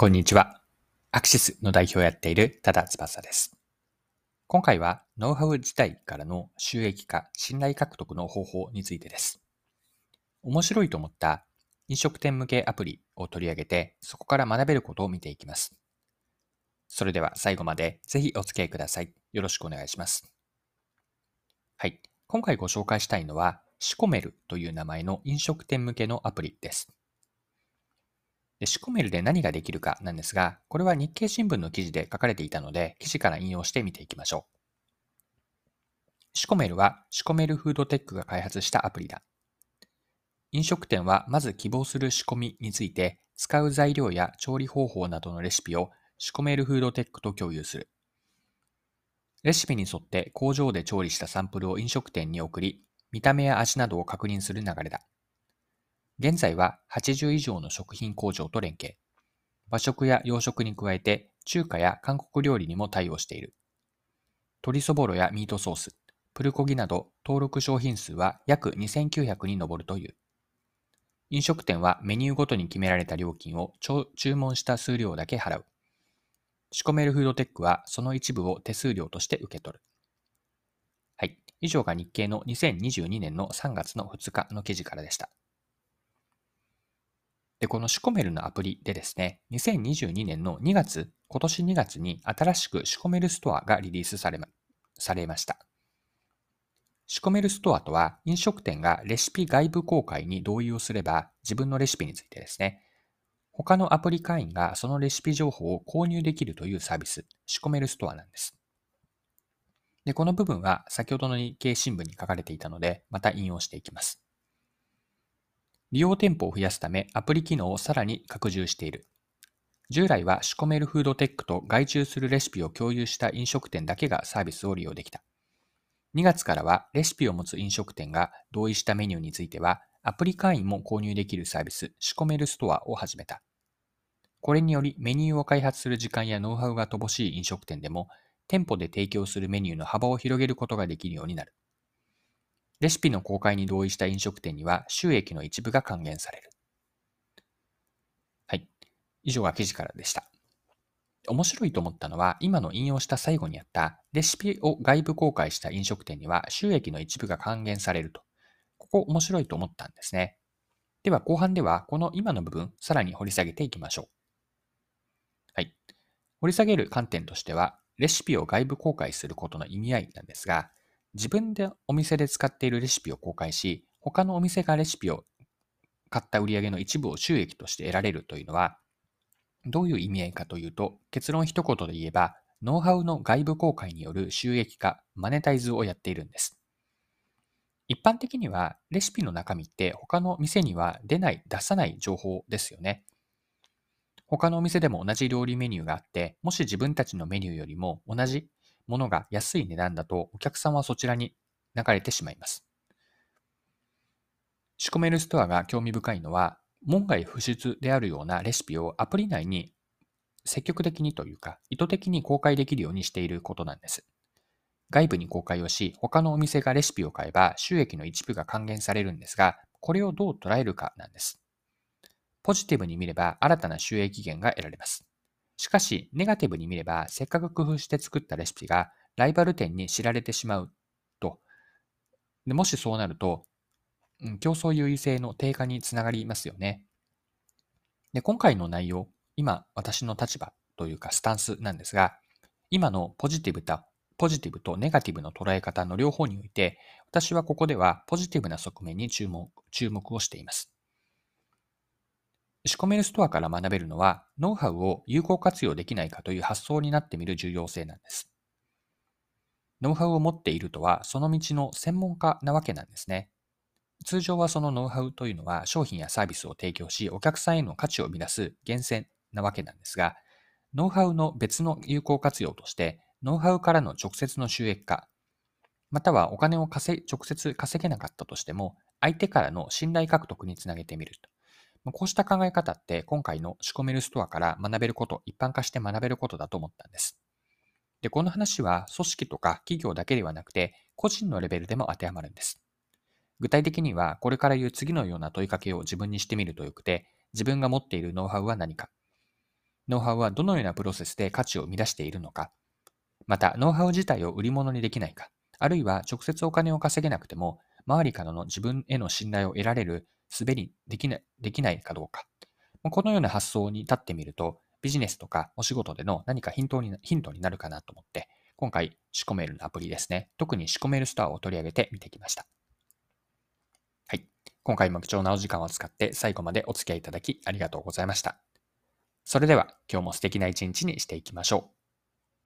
こんにちは。アクシスの代表をやっている多田翼です。今回はノウハウ自体からの収益化、信頼獲得の方法についてです。面白いと思った飲食店向けアプリを取り上げて、そこから学べることを見ていきます。それでは最後までぜひお付き合いください。よろしくお願いします。はい。今回ご紹介したいのは、シコメルという名前の飲食店向けのアプリです。で、シコメルで何ができるかなんですが、これは日経新聞の記事で書かれていたので、記事から引用して見ていきましょう。シコメルはシコメルフードテックが開発したアプリだ。飲食店はまず希望する仕込みについて、使う材料や調理方法などのレシピをシコメルフードテックと共有する。レシピに沿って工場で調理したサンプルを飲食店に送り、見た目や味などを確認する流れだ。現在は80以上の食品工場と連携。和食や洋食に加えて中華や韓国料理にも対応している。鶏そぼろやミートソース、プルコギなど登録商品数は約2900に上るという。飲食店はメニューごとに決められた料金を注文した数量だけ払う。仕込めるフードテックはその一部を手数料として受け取る。はい。以上が日経の2022年の3月の2日の記事からでした。で、このシコメルのアプリでですね、2022年の2月、今年2月に新しくシコメルストアがリリースされまされました。シコメルストアとは、飲食店がレシピ外部公開に同意をすれば、自分のレシピについてですね、他のアプリ会員がそのレシピ情報を購入できるというサービス、シコメルストアなんです。で、この部分は先ほどの日経新聞に書かれていたので、また引用していきます。利用店舗を増やすためアプリ機能をさらに拡充している。従来は仕込めるフードテックと外注するレシピを共有した飲食店だけがサービスを利用できた。2月からはレシピを持つ飲食店が同意したメニューについてはアプリ会員も購入できるサービス仕込めるストアを始めた。これによりメニューを開発する時間やノウハウが乏しい飲食店でも店舗で提供するメニューの幅を広げることができるようになる。レシピの公開に同意した飲食店には収益の一部が還元される。はい。以上が記事からでした。面白いと思ったのは、今の引用した最後にあった、レシピを外部公開した飲食店には収益の一部が還元されると。ここ面白いと思ったんですね。では後半では、この今の部分、さらに掘り下げていきましょう。はい。掘り下げる観点としては、レシピを外部公開することの意味合いなんですが、自分でお店で使っているレシピを公開し、他のお店がレシピを買った売上の一部を収益として得られるというのは、どういう意味合いかというと、結論一言で言えば、ノウハウの外部公開による収益化、マネタイズをやっているんです。一般的には、レシピの中身って他の店には出ない、出さない情報ですよね。他のお店でも同じ料理メニューがあって、もし自分たちのメニューよりも同じものが安い値段だとお客さんはそちらに流れてしまいます。仕込めるストアが興味深いのは、門外不出であるようなレシピをアプリ内に積極的にというか、意図的に公開できるようにしていることなんです。外部に公開をし、他のお店がレシピを買えば収益の一部が還元されるんですが、これをどう捉えるかなんです。ポジティブに見れば新たな収益源が得られます。しかし、ネガティブに見れば、せっかく工夫して作ったレシピがライバル店に知られてしまうと。でもしそうなると、うん、競争優位性の低下につながりますよね。で、今回の内容、今、私の立場というかスタンスなんですが、今のポジティブと、ポジティブとネガティブの捉え方の両方において、私はここではポジティブな側面に注目注目をしています。仕込めるストアから学べるのは、ノウハウを有効活用できないかという発想になってみる重要性なんです。ノウハウを持っているとは、その道の専門家なわけなんですね。通常はそのノウハウというのは商品やサービスを提供し、お客さんへの価値を生み出す源泉なわけなんですが、ノウハウの別の有効活用として、ノウハウからの直接の収益化、またはお金を稼直接稼げなかったとしても、相手からの信頼獲得につなげてみると。こうした考え方って今回の仕込めるストアから学べること、一般化して学べることだと思ったんです。で、この話は組織とか企業だけではなくて、個人のレベルでも当てはまるんです。具体的には、これから言う次のような問いかけを自分にしてみるとよくて、自分が持っているノウハウは何かノウハウはどのようなプロセスで価値を生み出しているのか、また、ノウハウ自体を売り物にできないか、あるいは直接お金を稼げなくても、周りからの自分への信頼を得られる滑りできないできないかどうか。このような発想に立ってみると、ビジネスとかお仕事での何かヒントにヒントになるかなと思って、今回、シコメールのアプリですね。特にシコメールストアを取り上げて見てきました。はい。今回も貴重なお時間を使って最後までお付き合いいただきありがとうございました。それでは今日も素敵な一日にしていきましょう。